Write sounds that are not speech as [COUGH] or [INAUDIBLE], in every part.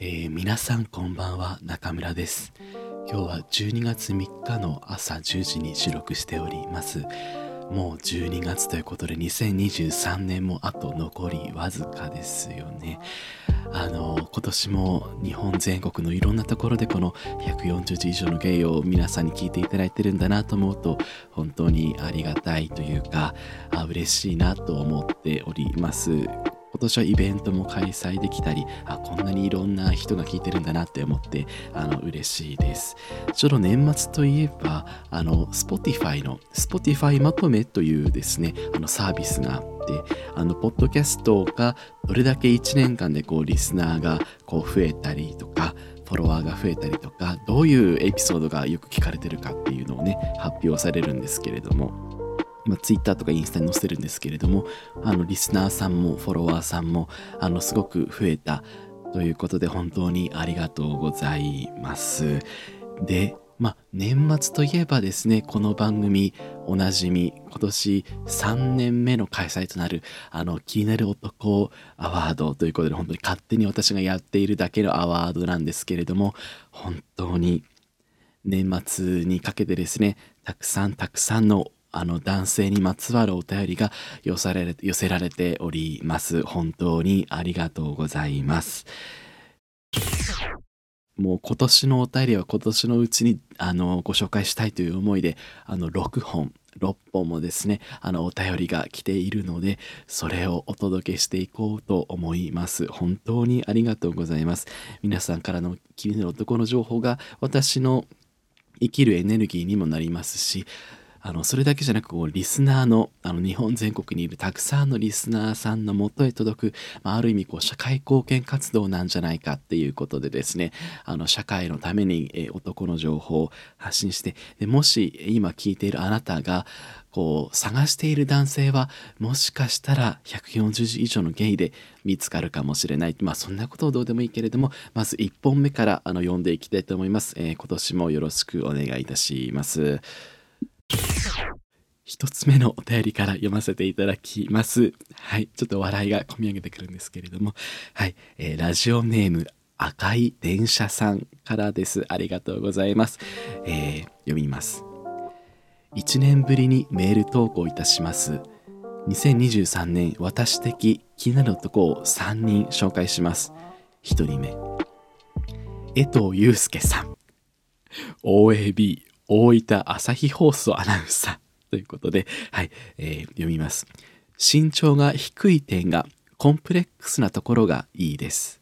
えー、皆さんこんばんは中村です。今日は12月3日の朝10時に収録しております。もう12月ということで2023年もあと残りわずかですよね。あの今年も日本全国のいろんなところでこの140字以上の芸を皆さんに聞いていただいてるんだなと思うと本当にありがたいというかあ嬉しいなと思っております。今年はイベントも開催できたりあこんなにいろんな人が聞いてるんだなって思ってあの嬉しいです。ちょうど年末といえばあの Spotify の Spotify まとめというですねあのサービスがあってあのポッドキャストがどれだけ1年間でこうリスナーがこう増えたりとかフォロワーが増えたりとかどういうエピソードがよく聞かれてるかっていうのをね発表されるんですけれども。まあ、Twitter とかインスタに載せてるんですけれども、あの、リスナーさんもフォロワーさんも、あの、すごく増えたということで、本当にありがとうございます。で、まあ、年末といえばですね、この番組、おなじみ、今年3年目の開催となる、あの、気になる男アワードということで、本当に勝手に私がやっているだけのアワードなんですけれども、本当に年末にかけてですね、たくさんたくさんのあの男性にまつわるお便りが寄せられ寄せられております。本当にありがとうございます。もう今年のお便りは今年のうちにあのご紹介したいという思いであの6本6本もですねあのお便りが来ているのでそれをお届けしていこうと思います本当にありがとうございます皆さんからの気になる男の情報が私の生きるエネルギーにもなりますしあのそれだけじゃなくこうリスナーのあの日本全国にいるたくさんのリスナーさんのもとへ届く、まあ、ある意味こう社会貢献活動なんじゃないかっていうことでですねあの社会のために、え男の情報を発信してでもし今聞いているあなたがこう探している男性はもしかしたら140字以上のゲイで見つかるかもしれないまあそんなことをどうでもいいけれどもまず1本目からあの読んでいきたいと思います、えー、今年もよろしくお願いいたします。一つ目のお便りから読ませていただきます。はい。ちょっと笑いが込み上げてくるんですけれども。はい。えー、ラジオネーム赤い電車さんからです。ありがとうございます。えー、読みます。1年ぶりにメール投稿いたします。2023年私的気になる男を3人紹介します。1人目。江藤祐介さん。OAB 大分朝日放送アナウンサー [LAUGHS] ということで、はい、えー、読みます。身長が低い点がコンプレックスなところがいいです。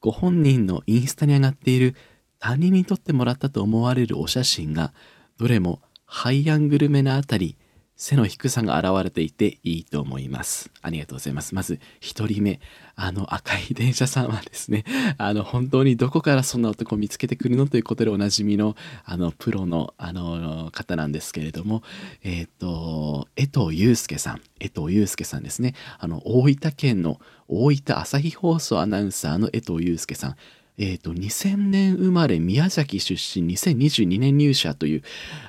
ご本人のインスタに上がっている他人に撮ってもらったと思われるお写真がどれもハイアングルめなあたり背の低さが現れていていいと思います。ありがとうございます。まず一人目、あの赤い電車さんはですね、あの本当にどこからそんな男を見つけてくるのということでおなじみのあのプロのあの方なんですけれども、えっ、ー、と、江藤祐介さん、江藤祐介さんですね、あの大分県の大分朝日放送アナウンサーの江藤祐介さん、えっ、ー、と、2000年生まれ宮崎出身、2022年入社という、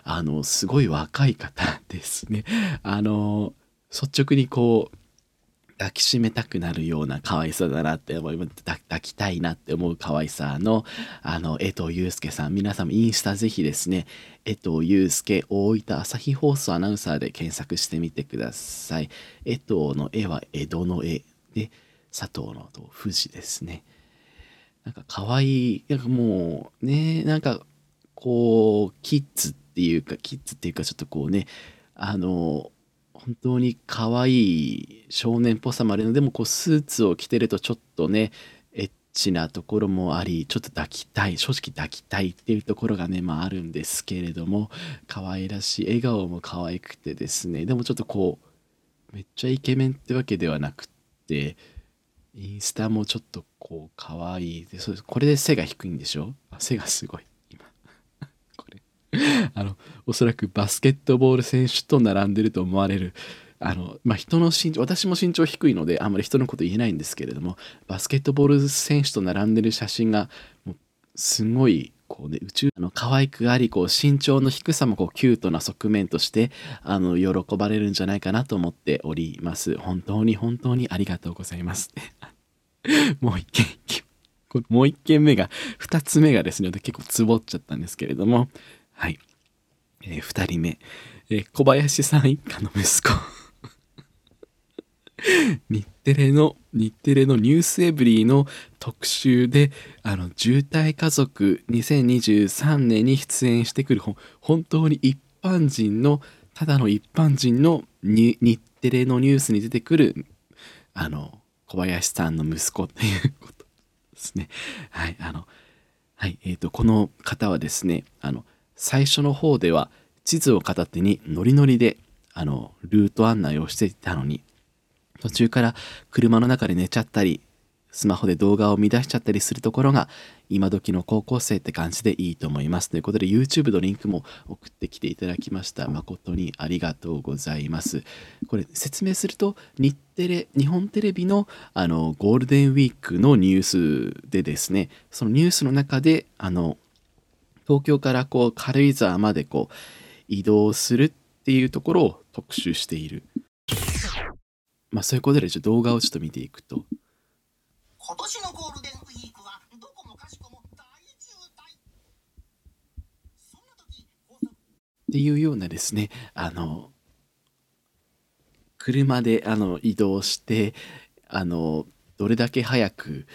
あの、すごい若い方ですね。[LAUGHS] あの、率直にこう、抱きしめたくなるような可愛さだなって思い。抱きたいなって思う可愛さの、あの、江藤祐介さん。皆さんもインスタぜひですね、江藤祐介大分朝日放送アナウンサーで検索してみてください。江藤の絵は江戸の絵で、佐藤の富士ですね。なんか可愛い、なんかもうね、なんかこう、キッズっていうか、キッズっていうかちょっとこうね、あの、本当に可愛い少年っぽさもあるのでもこうスーツを着てるとちょっとねエッチなところもありちょっと抱きたい正直抱きたいっていうところがねまああるんですけれども可愛らしい笑顔も可愛くてですねでもちょっとこうめっちゃイケメンってわけではなくってインスタもちょっとこう可愛い。でそうです。これで背が低いんでしょ？背がすごい。今。[LAUGHS] これ。あのおそらくバスケットボール選手と並んでると思われる。あのまあ、人の身長私も身長低いのであんまり人のこと言えないんですけれどもバスケットボール選手と並んでる写真がもうすごいこうね、宇宙の可愛くあり、こう身長の低さもこうキュートな側面として、あの、喜ばれるんじゃないかなと思っております。本当に本当にありがとうございます。[LAUGHS] もう一件もう1件目が、2つ目がですね、結構つぼっちゃったんですけれども、はい。えー、2人目、えー、小林さん一家の息子。[LAUGHS] 日テレの、日テレのニュースエブリーの特集で、あの、渋滞家族2023年に出演してくる本当に一般人の、ただの一般人のに日テレのニュースに出てくる、あの、小林さんの息子っていうことですね。はい、あの、はい、えっ、ー、と、この方はですね、あの、最初の方では地図を片手にノリノリで、あの、ルート案内をしていたのに、途中から車の中で寝ちゃったり、スマホで動画を見出しちゃったりするところが今時の高校生って感じでいいと思います。ということで YouTube のリンクも送ってきていただきました。誠にありがとうございます。これ説明すると日テレ、日本テレビのあのゴールデンウィークのニュースでですね、そのニュースの中であの東京からこう軽井沢までこう移動するっていうところを特集している。まあそういうことでちょっと動画をちょっと見ていくと。今年のゴールデンウィークはどこもかしこも大渋滞。そんな時っていうようなですねあの車であの移動してあのどれだけ早く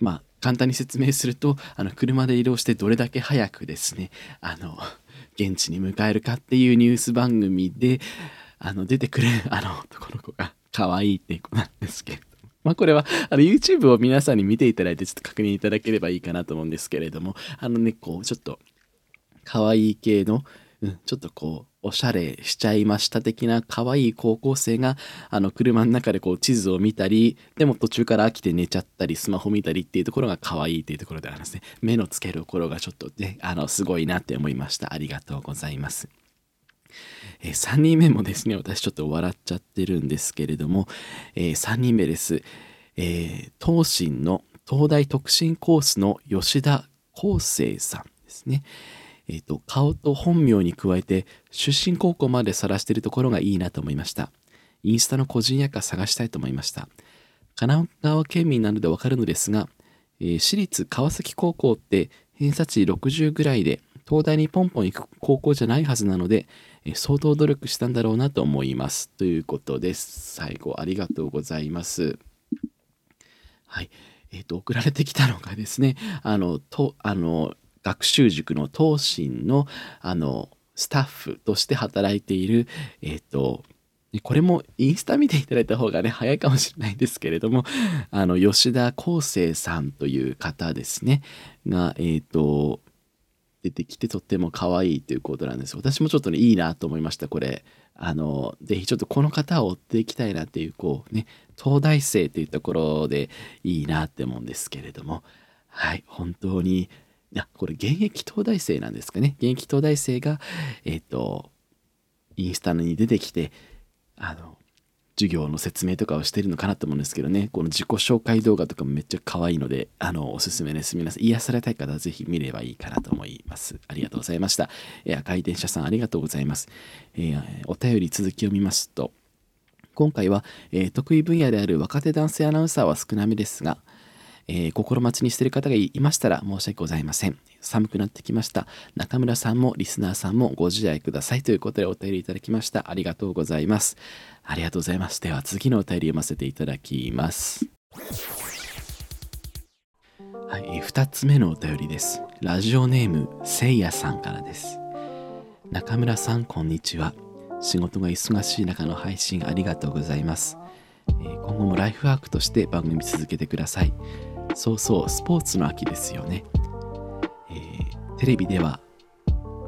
まあ簡単に説明するとあの車で移動してどれだけ早くですねあの現地に迎えるかっていうニュース番組であの出てくるあの男の子が可愛いって子なんですけど。まあこれは、あの YouTube を皆さんに見ていただいてちょっと確認いただければいいかなと思うんですけれども、あのね、こう、ちょっと、可愛い系の、うん、ちょっとこう、おしゃれしちゃいました的な可愛い高校生が、あの、車の中でこう、地図を見たり、でも途中から飽きて寝ちゃったり、スマホ見たりっていうところが可愛いっていうところであるんですね。目のつけるところがちょっとね、あの、すごいなって思いました。ありがとうございます。えー、3人目もですね、私ちょっと笑っちゃってるんですけれども、えー、3人目です。えー、東進の東大特進コースの吉田康生さんですね。え、ー、と、顔と本名に加えて、出身高校まで晒してるところがいいなと思いました。インスタの個人やか探したいと思いました。神奈川県民なのでわかるのですが、えー、私立川崎高校って偏差値60ぐらいで東大にポンポン行く高校じゃないはずなので、え相当努力したんだろうなと思います。ということです。最後ありがとうございます。はい。えっ、ー、と、送られてきたのがですね、あの、と、あの、学習塾の東進の、あの、スタッフとして働いている、えっ、ー、と、これもインスタ見ていただいた方がね、早いかもしれないんですけれども、あの、吉田康生さんという方ですね、が、えっ、ー、と、出てきてとっても可愛いということなんです。私もちょっとね、いいなと思いました、これ。あの、ぜひちょっとこの方を追っていきたいなっていう、こうね、東大生というところでいいなって思うんですけれども、はい、本当に、いや、これ現役東大生なんですかね。現役東大生が、えっ、ー、と、インスタに出てきて、あの、授業の説明とかをしてるのかなと思うんですけどね、この自己紹介動画とかもめっちゃ可愛いので、あの、おすすめです。皆さん、癒されたい方はぜひ見ればいいかなと思います。ありがとうございました。えー、赤い電車さん、ありがとうございます。えー、お便り続きを見ますと、今回は、えー、得意分野である若手男性アナウンサーは少なめですが、えー、心待ちにしている方がいましたら申し訳ございません。寒くなってきました。中村さんもリスナーさんもご自愛くださいということでお便りいただきました。ありがとうございます。ありがとうございます。では次のお便り読ませていただきます。はいえ、2つ目のお便りです。ラジオネームせいやさんからです。中村さん、こんにちは。仕事が忙しい中の配信ありがとうございます。え、今後もライフワークとして番組続けてください。そうそう、スポーツの秋ですよね。えー、テレビでは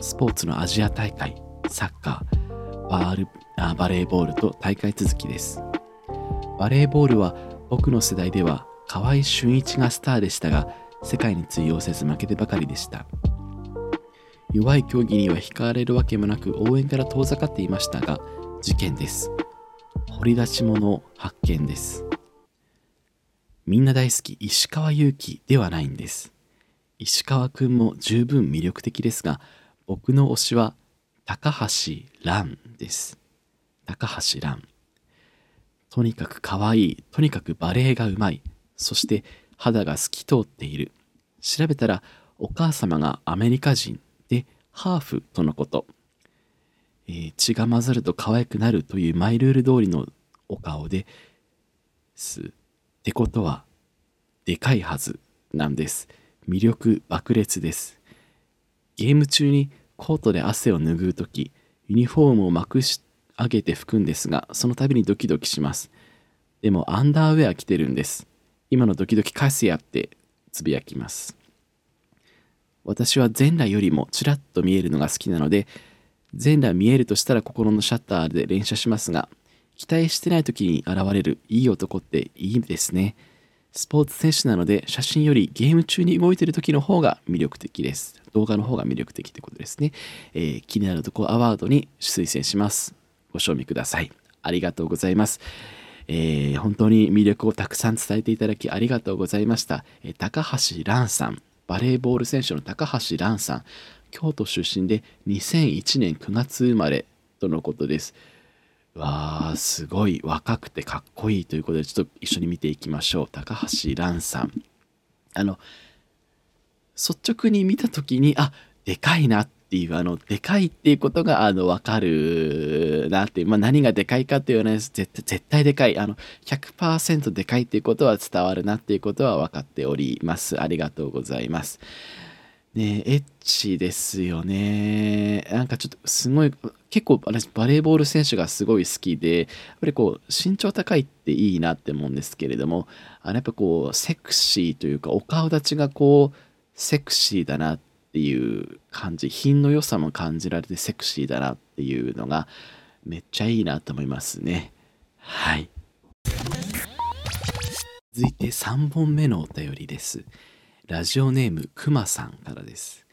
スポーツのアジア大会、サッカー、バールあバレーボールと大会続きです。バレーボールは僕の世代では河合俊一がスターでしたが、世界に通用せず負けてばかりでした。弱い競技には惹かれるわけもなく応援から遠ざかっていましたが、事件です。掘り出し物発見です。みんな大好き石川祐希ではないんです。石川くんも十分魅力的ですが、僕の推しは高橋蘭です。高橋蘭。とにかく可愛い、とにかくバレエがうまい、そして肌が透き通っている調べたらお母様がアメリカ人でハーフとのこと、えー血が混ざると可愛くなるというマイルール通りのお顔ですってことはでかいはずなんです。魅力爆裂です。ゲーム中にコートで汗を拭う時ユニフォームをまくし上げて拭くんですがその度にドキドキします。でもアンダーウェア着てるんです。今のドキドキ返すやってつぶやきます。私は全裸よりもちらっと見えるのが好きなので全裸見えるとしたら心のシャッターで連射しますが期待してない時に現れるいい男っていいですね。スポーツ選手なので写真よりゲーム中に動いてる時の方が魅力的です。動画の方が魅力的ってことですね、えー気になるとこアワードに推薦します。ご賞味ください。ありがとうございます。えー本当に魅力をたくさん伝えていただきありがとうございました、えー高橋蘭さん。バレーボール選手の高橋蘭さん。京都出身で2001年9月生まれとのことです。わすごい若くてかっこいいということでちょっと一緒に見ていきましょう。高橋蘭さん。あの率直に見た時にあでかいなっていうあのでかいっていうことがあの分かるなっていう、まあ、何がでかいかっていうのは絶対絶対でかい。あの100%でかいっていうことは伝わるなっていうことは分かっております。ありがとうございます。ねエッチですよね。なんかちょっとすごい結構私バレーボール選手がすごい好きでやっぱりこう身長高いっていいなって思うんですけれどもあのやっぱこうセクシーというかお顔立ちがこうセクシーだなっていう感じ品の良さも感じられてセクシーだなっていうのがめっちゃいいなと思いますね。はい。続いて3本目のお便りです。ラジオネームくまさんからです。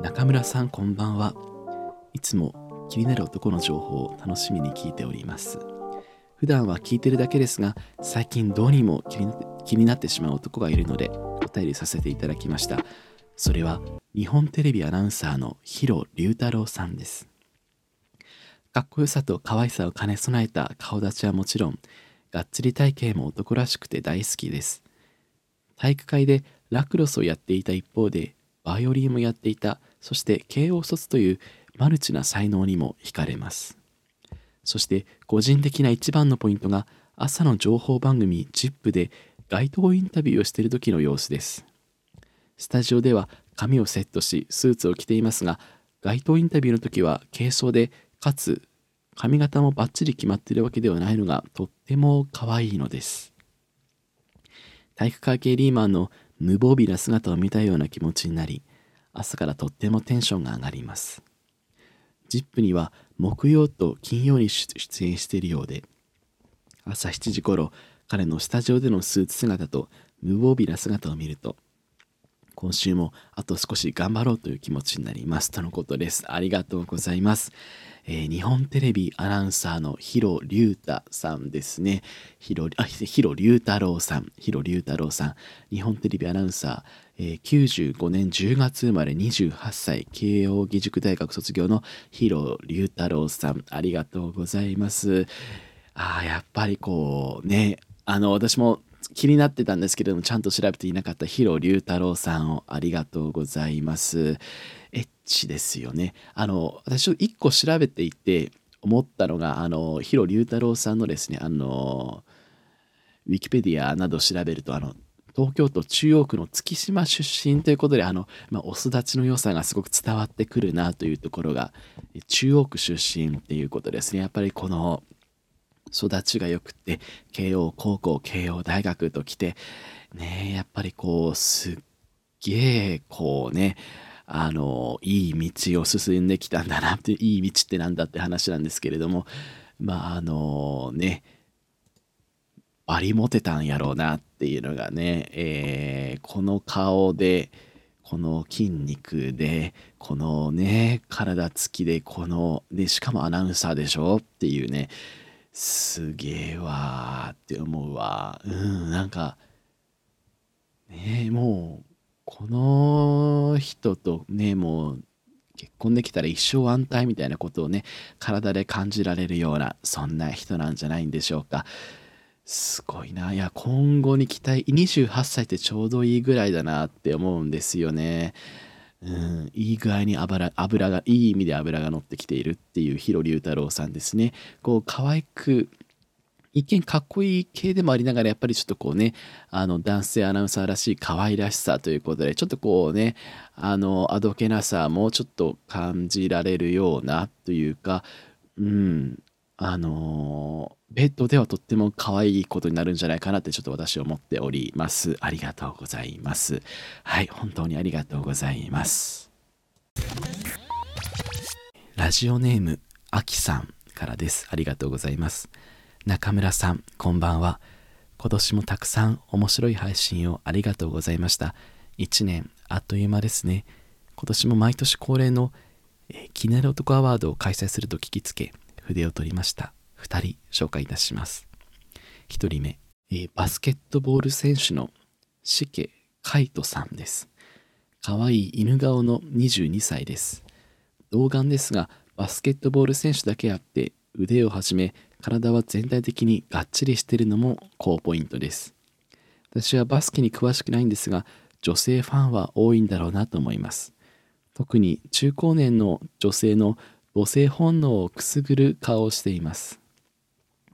中村さんこんばんは。いつも気になる男の情報を楽しみに聞いております。普段は聞いてるだけですが最近どうにも気になってしまう男がいるのでお便りさせていただきました。それは日本テレビアナウンサーのヒロ龍太郎さんです。かっこよさと可愛さを兼ね備えた顔立ちはもちろんがっつり体型も男らしくて大好きです。体育会でラクロスをやっていた一方でバイオリンもやっていた。そして慶応卒というマルチな才能にも惹かれます。そして個人的な一番のポイントが朝の情報番組 ZIP で街頭インタビューをしている時の様子です。スタジオでは髪をセットしスーツを着ていますが街頭インタビューの時は軽装でかつ髪型もバッチリ決まっているわけではないのがとっても可愛いのです。体育会系リーマンの無防備な姿を見たような気持ちになり朝からとってもテンションが上がります。ZIP には木曜と金曜に出演しているようで朝7時頃彼のスタジオでのスーツ姿と無防備な姿を見ると今週もあと少し頑張ろうという気持ちになります。とのことです。ありがとうございます、えー日本テレビアナウンサーのヒロ龍太さんですね。ヒロあヒロ龍太郎さん。ヒロ龍太郎さん。日本テレビアナウンサー、えー95年10月生まれ。28歳。慶應義塾大学卒業のヒロ龍太郎さん。ありがとうございます。あやっぱりこうねあの私も気になってたんですけれどもちゃんと調べていなかったヒロ龍太郎さんをありがとうございます。エッチですよね。あの私ちょっと一個調べていて思ったのがあのヒロ龍太郎さんのですねあのウィキペディアなど調べるとあの東京都中央区の月島出身ということであの、まあ、お育ちの良さがすごく伝わってくるなというところが中央区出身っていうことですね。やっぱりこの育ちが良くて慶応高校慶応大学と来てねやっぱりこうすっげえこうねあのいい道を進んできたんだなっていい道ってなんだって話なんですけれどもまああのねバリモテたんやろうなっていうのがね、えーこの顔でこの筋肉でこのね体つきでこのでしかもアナウンサーでしょっていうねすげえわーって思うわうんなんかねえもうこの人とねもう結婚できたら一生安泰みたいなことをね体で感じられるようなそんな人なんじゃないんでしょうかすごいな。いや、今後に期待、28歳ってちょうどいいぐらいだなって思うんですよね。うん、いい具合に油油が、いい意味で油が乗ってきているっていうヒロ龍太郎さんですね。こう、可愛く、一見かっこいい系でもありながらやっぱりちょっとこうねあの男性アナウンサーらしい可愛らしさということでちょっとこうねあのあどけなさもちょっと感じられるようなというかうんあのベッドではとっても可愛いことになるんじゃないかなってちょっと私は思っておりますありがとうございますはい本当にありがとうございますラジオネームあきさんからですありがとうございます中村さん、こんばんは。今年もたくさん面白い配信をありがとうございました。1年、あっという間ですね。今年も毎年恒例の、えー、気になる男アワードを開催すると聞きつけ、筆を取りました。2人紹介いたします。1人目、えー、バスケットボール選手のシケ・カイトさんです。かわいい犬顔の22歳です。童顔ですが、バスケットボール選手だけあって腕をはじめ体は全体的にがっちりしているのも高ポイントです私はバスケに詳しくないんですが女性ファンは多いんだろうなと思います特に中高年の女性の母性本能をくすぐる顔をしています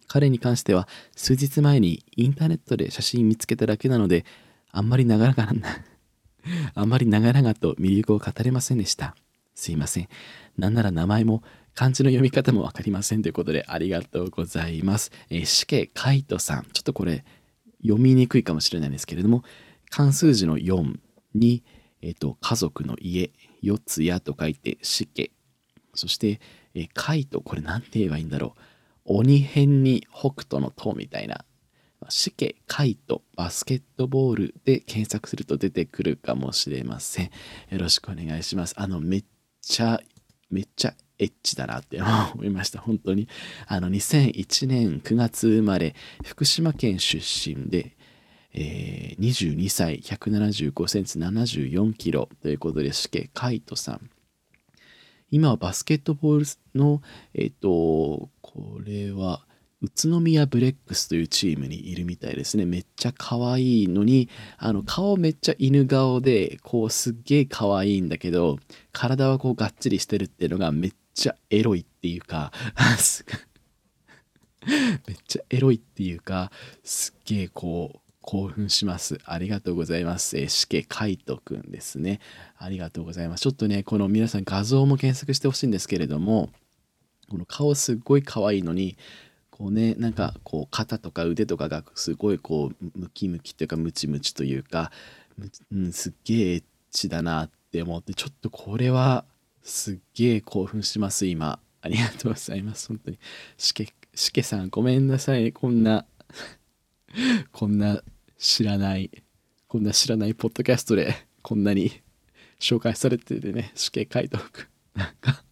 彼に関しては数日前にインターネットで写真見つけただけなのであんまり長々 [LAUGHS] あんまり長々と魅力を語れませんでしたすいませんなんなら名前も漢字の読み方もわかりませんということでありがとうございます。えー、死刑カイトさん。ちょっとこれ読みにくいかもしれないんですけれども、漢数字の4に、えっ、ー、と、家族の家、四つやと書いて死刑。そして、えー、カイト、これなんて言えばいいんだろう。鬼編に北斗の塔みたいな。死刑、カイト、バスケットボールで検索すると出てくるかもしれません。よろしくお願いします。あの、めっちゃ、めっちゃエッチだなって [LAUGHS] 思いました。本当に。あの、2001年9月生まれ、福島県出身で、えー、22歳、175センチ、74キロということで、死刑、カイトさん。今はバスケットボールの、えっ、と、これは、宇都宮ブレックスというチームにいるみたいですね。めっちゃ可愛いのに、あの、顔めっちゃ犬顔で、こう、すっげえ可愛いんだけど、体はこう、がっちりしてるっていうのがめっちゃエロいっていうか [LAUGHS] めっちゃエロいっていうかすっげえこう興奮します。ありがとうございます。えー、しけかいとくんですね。ありがとうございます。ちょっとね、この皆さん画像も検索してほしいんですけれども、この顔すっごい可愛いのに、こうね、なんかこう肩とか腕とかがすごいこうムキムキというかムチムチというか、うん、すっげえエッチだなって思って、ちょっとこれはすっげえ興奮します、今。ありがとうございます。本当に。しけ、しけさん、ごめんなさい。こんな、こんな知らない、こんな知らないポッドキャストで、こんなに紹介されててね、しけ書いとく。なんか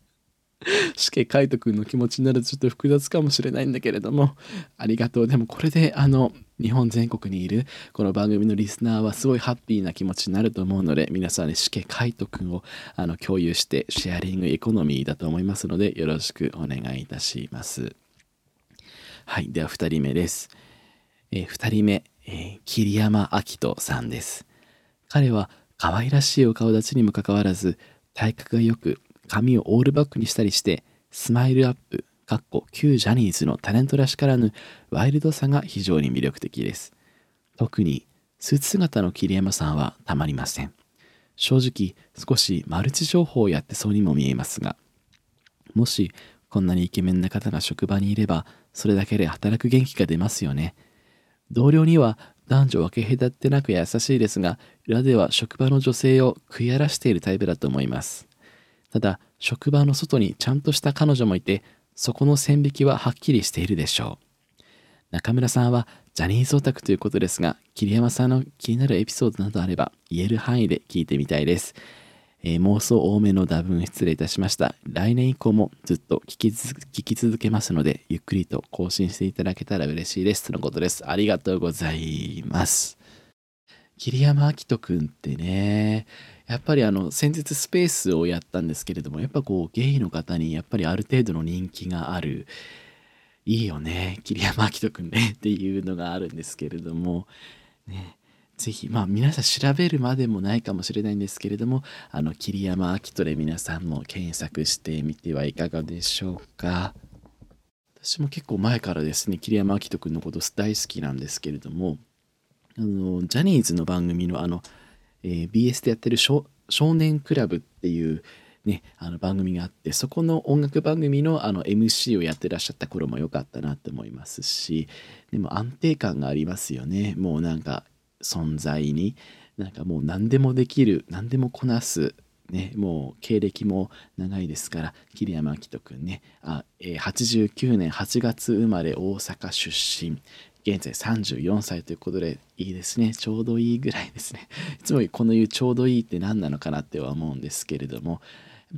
死刑海斗くんの気持ちになるとちょっと複雑かもしれないんだけれども、ありがとう。でもこれで、あの、日本全国にいるこの番組のリスナーはすごいハッピーな気持ちになると思うので、皆さんにね、死刑海斗くんをあの共有してシェアリングエコノミーだと思いますので、よろしくお願いいたします。はい。では、2人目です。えー、2人目、えー、桐山明人さんです。彼は可愛らしいお顔立ちにもかかわらず、体格が良く、髪をオールバックにしたりして、スマイルアップ、かっこ旧ジャニーズのタレントらしからぬワイルドさが非常に魅力的です。特にスーツ姿の桐山さんはたまりません。正直少しマルチ情報をやってそうにも見えますが、もしこんなにイケメンな方が職場にいれば、それだけで働く元気が出ますよね。同僚には男女分け隔てなく優しいですが、裏では職場の女性を食い荒らしているタイプだと思います。ただ、職場の外にちゃんとした彼女もいて、そこの線引きははっきりしているでしょう。中村さんはジャニーズオタクということですが、桐山さんの気になるエピソードなどあれば言える範囲で聞いてみたいです。えー、妄想多めの打分失礼いたしました。来年以降もずっと聞き聞き続けますので、ゆっくりと更新していただけたら嬉しいです。とのことです。ありがとうございます。桐山明人くんってね、やっぱりあの先日スペースをやったんですけれどもやっぱこうゲイの方にやっぱりある程度の人気があるいいよね桐山明人くんねっていうのがあるんですけれどもねぜひまあ皆さん調べるまでもないかもしれないんですけれどもあの桐山明人で皆さんも検索してみてはいかがでしょうか。私も結構前からですね桐山明人くんのこと大好きなんですけれどもあのジャニーズの番組のあの、えー、BS でやってる少年クラブっていうね、あの番組があってそこの音楽番組のあの MC をやってらっしゃった頃も良かったなって思いますしでも安定感がありますよね。もうなんか存在になんかもう何でもできる何でもこなすね、もう経歴も長いですから桐山明人くんねあ、えー、89年8月生まれ大阪出身。現在34歳ということでいいですね。ちょうどいいぐらいですね。いつもこの言うちょうどいいって何なのかなっては思うんですけれども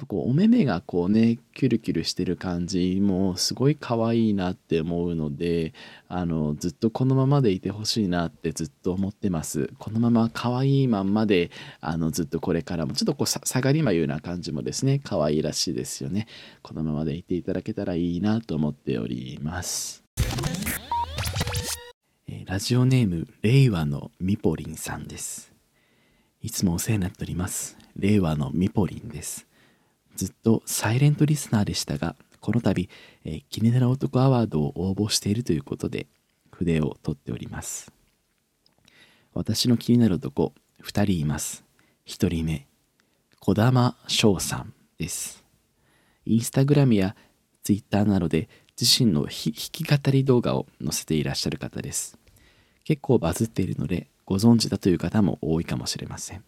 こうお目目がこうねキュルキュルしてる感じもすごい可愛いなって思うのであのずっとこのままでいてほしいなってずっと思ってます。このまま可愛いまんまであのずっとこれからもちょっとこう下がり眉な感じもですね可愛いらしいですよね。このままでいていただけたらいいなと思っております。ラジオネーム令和のみぽりんさんです。いつもお世話になっております。令和のみぽりんです。ずっとサイレントリスナーでしたが、この度、えー、気になる男アワードを応募しているということで、筆を取っております。私の気になる男、2人います。1人目、児玉翔さんです。インスタグラムやツイッターなどで自身の弾き語り動画を載せていらっしゃる方です。結構バズっているのでご存知だという方も多いかもしれません。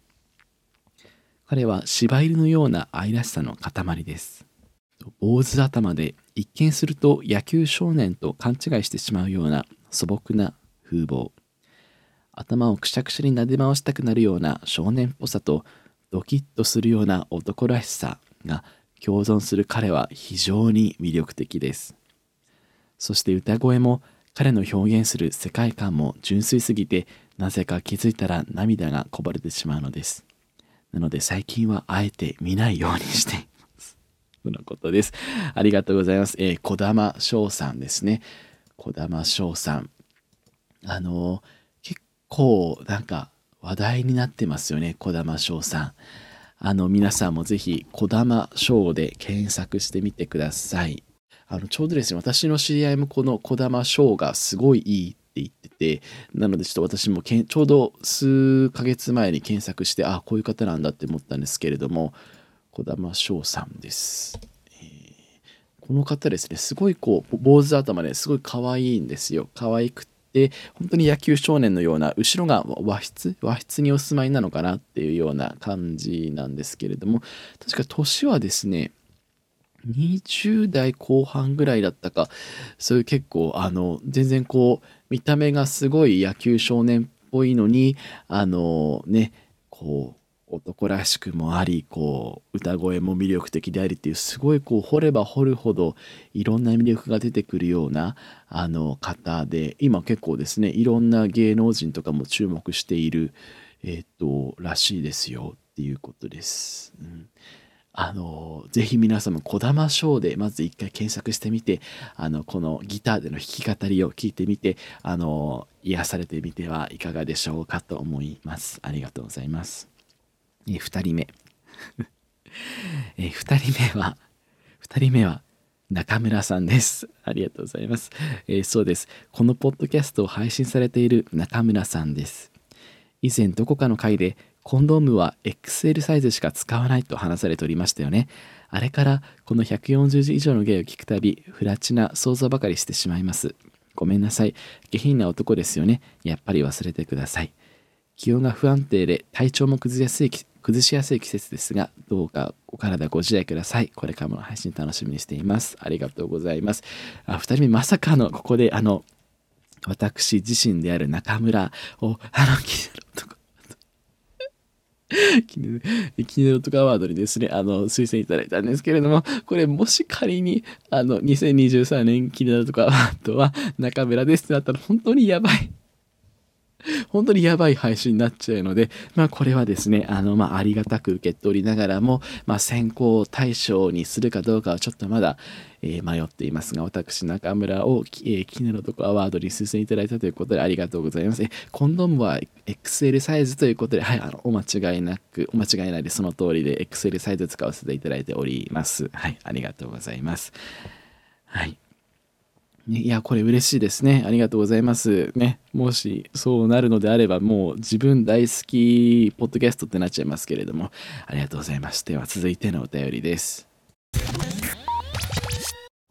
彼は柴犬のような愛らしさの塊です。坊主頭で一見すると野球少年と勘違いしてしまうような素朴な風貌。頭をくしゃくしゃに撫で回したくなるような少年っぽさとドキッとするような男らしさが共存する彼は非常に魅力的です。そして歌声も彼の表現する世界観も純粋すぎてなぜか気づいたら涙がこぼれてしまうのです。なので最近はあえて見ないようにしています。[LAUGHS] とのことです。ありがとうございます。えー、小玉翔さんですね。小玉翔さん。あのー、結構なんか話題になってますよね。小玉翔さん。あの、皆さんもぜひ、小玉翔で検索してみてください。あの、ちょうどですね、私の知り合いもこの小玉翔がすごいいいっって言ってて、なのでちょっと私もけちょうど数ヶ月前に検索して、あ、こういう方なんだって思ったんですけれども、児玉翔さんです。えー、この方ですね、すごいこう、坊主頭ですごい可愛いんですよ。可愛くて、本当に野球少年のような、後ろが和室？和室にお住まいなのかな？っていうような感じなんですけれども、確か年はですね、20代後半ぐらいだったか、そういう結構、あの、全然こう、見た目がすごい野球少年っぽいのにあのねこう男らしくもありこう歌声も魅力的でありっていうすごいこう掘れば掘るほどいろんな魅力が出てくるようなあの方で今結構ですねいろんな芸能人とかも注目しているえっ、とらしいですよっていうことです。うんあのぜひ皆様小玉ショーでまず一回検索してみてあのこのギターでの弾き語りを聞いてみてあの癒されてみてはいかがでしょうかと思いますありがとうございますえ2人目 [LAUGHS] え2人目は2人目は中村さんです。ありがとうございます、えー、そうです。このポッドキャストを配信されている中村さんです。以前どこかの回でコンドームは XL サイズしか使わないと話されておりましたよね。あれからこの140字以上の芸を聞くたび、フラチな想像ばかりしてしまいます。ごめんなさい。下品な男ですよね。やっぱり忘れてください。気温が不安定で体調も崩しやすい崩しやすい季節ですが、どうかお体ご自愛ください。これからもの配信楽しみにしています。ありがとうございます。あ、二人目まさかのここであの、私自身である中村を、あの、聞いてる男 [LAUGHS] キネルオトカワードにですね、あの、推薦いただいたんですけれども、これもし仮に、あの、2023年キネルオトカワードは中村ですってなったら本当にやばい。[LAUGHS] 本当にやばい配信になっちゃうので、まあこれはですね、あの、まあありがたく受け取りながらも、まあ先行対象にするかどうかはちょっとまだ、えー、迷っていますが、私、中村を、えー、キネロとかアワードに推薦いただいたということでありがとうございます。えコンドームは XL サイズということで、はい、あの、お間違いなく、お間違いないでその通りで XL サイズ使わせていただいております。はい、ありがとうございます。はい。いや、これ嬉しいですね。ありがとうございます。ね。もしそうなるのであれば、もう自分大好きポッドキャストってなっちゃいますけれども、ありがとうございます。では続いてのお便りです。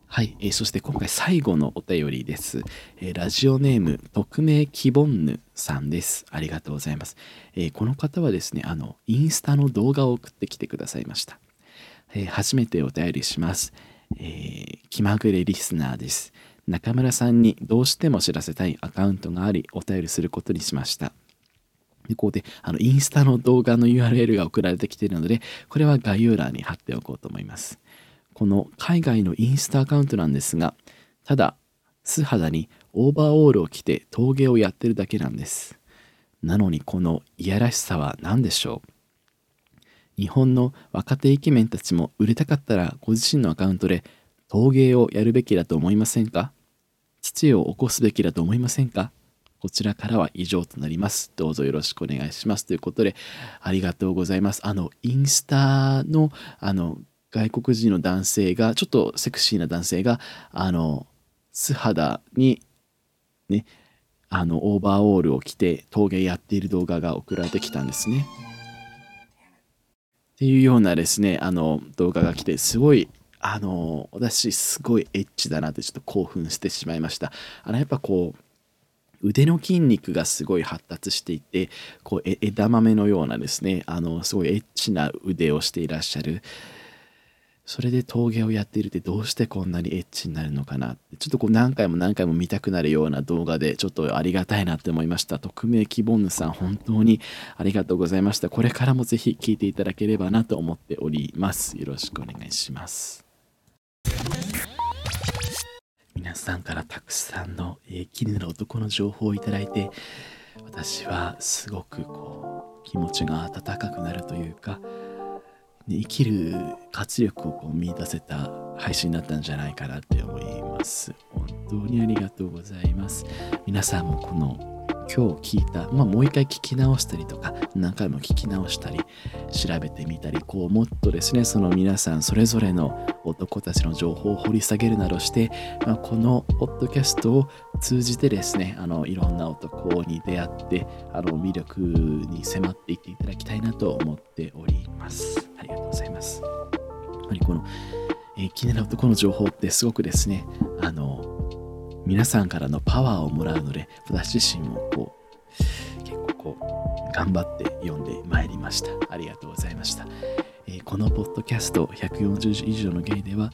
はい、えー、そして今回最後のお便りです。えー、ラジオネーム、匿名希ボンヌさんです。ありがとうございます。えー、この方はですね、あの、インスタの動画を送ってきてくださいました。え初めてお便りします。え気まぐれリスナーです。中村さんにどうしても知らせたいアカウントがありお便りすることにしました。でここであのインスタの動画の URL が送られてきているのでこれは概要欄に貼っておこうと思います。この海外のインスタアカウントなんですがただ素肌にオーバーオールを着て陶芸をやってるだけなんです。なのにこのいやらしさは何でしょう？日本の若手イケメンたちも売れたかったらご自身のアカウントで陶芸をやるべきだと思いませんか？父を起こすべきだと思いませんか？こちらからは以上となります。どうぞよろしくお願いします。ということで、ありがとうございます。あの、インスタの、あの、外国人の男性が、ちょっとセクシーな男性が、あの、素肌に、ね、あの、オーバーオールを着て陶芸やっている動画が送られてきたんですね。っていうようなですね、あの、動画が来て、すごいあの私すごいエッチだなってちょっと興奮してしまいました。あのやっぱこう腕の筋肉がすごい発達していてこう枝豆のようなですねあのすごいエッチな腕をしていらっしゃる。それで陶芸をやっているってどうしてこんなにエッチになるのかなってちょっとこう何回も何回も見たくなるような動画でちょっとありがたいなって思いました匿名希望主さん本当にありがとうございました。これからもぜひ聞いていただければなと思っております。よろしくお願いします。皆さんからたくさんの、えー、気になる男の情報をいただいて私はすごくこう気持ちが温かくなるというか、生きる活力をこう見出せた配信だったんじゃないかなって思います。本当にありがとうございます。皆さんもこの今日聞いた、まあ、もう一回聞き直したりとか何回も聞き直したり調べてみたりこうもっとですねその皆さんそれぞれの男たちの情報を掘り下げるなどして、まあ、このポッドキャストを通じてですねあのいろんな男に出会ってあの魅力に迫っていっていただきたいなと思っております。ありがとうございます。やっぱりこの、えー、気になる男の情報ってすごくですねあの皆さんからのパワーをもらうので、私自身もこう、結構こう、頑張って読んでまいりました。ありがとうございました。えー、このポッドキャスト140以上のゲイでは、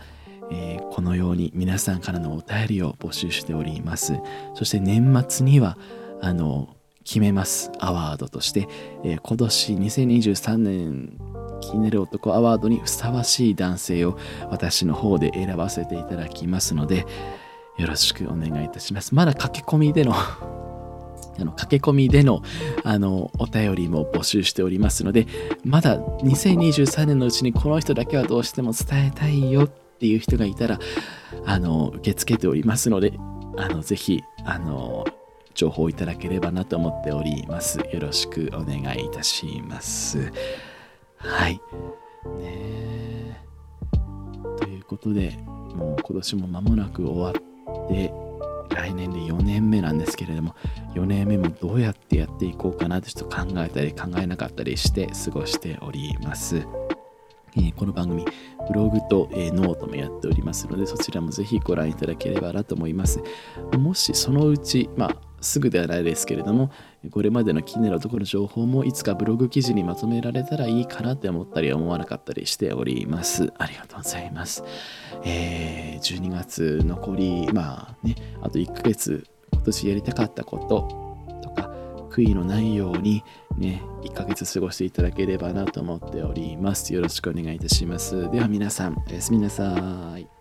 えー、このように皆さんからのお便りを募集しております。そして年末には、あの、決めますアワードとして、えー、今年2023年気になる男アワードにふさわしい男性を私の方で選ばせていただきますので、よろしくお願いいたします。まだ駆け込みでの [LAUGHS] あの駆け込みでのあのお便りも募集しておりますので、まだ2023年のうちにこの人だけはどうしても伝えたいよっていう人がいたら、あの受け付けておりますので、あのぜひあの情報いただければなと思っております。よろしくお願いいたします。はい。ねということで、もう今年も間もなく終わって、で来年で4年目なんですけれども4年目もどうやってやっていこうかなってちょっと考えたり考えなかったりして過ごしております。えー、この番組、ブログと、えー、ノートもやっておりますので、そちらもぜひご覧いただければなと思います。もしそのうち、まあ、すぐではないですけれども、これまでの気になるところの情報もいつかブログ記事にまとめられたらいいかなって思ったり思わなかったりしております。ありがとうございます。えー、12月残り、まあね、あと1ヶ月、今年やりたかったこととか、悔いのないようにね、1ヶ月過ごしていただければなと思っております。よろしくお願いいたします。では皆さん、おやすみなさい。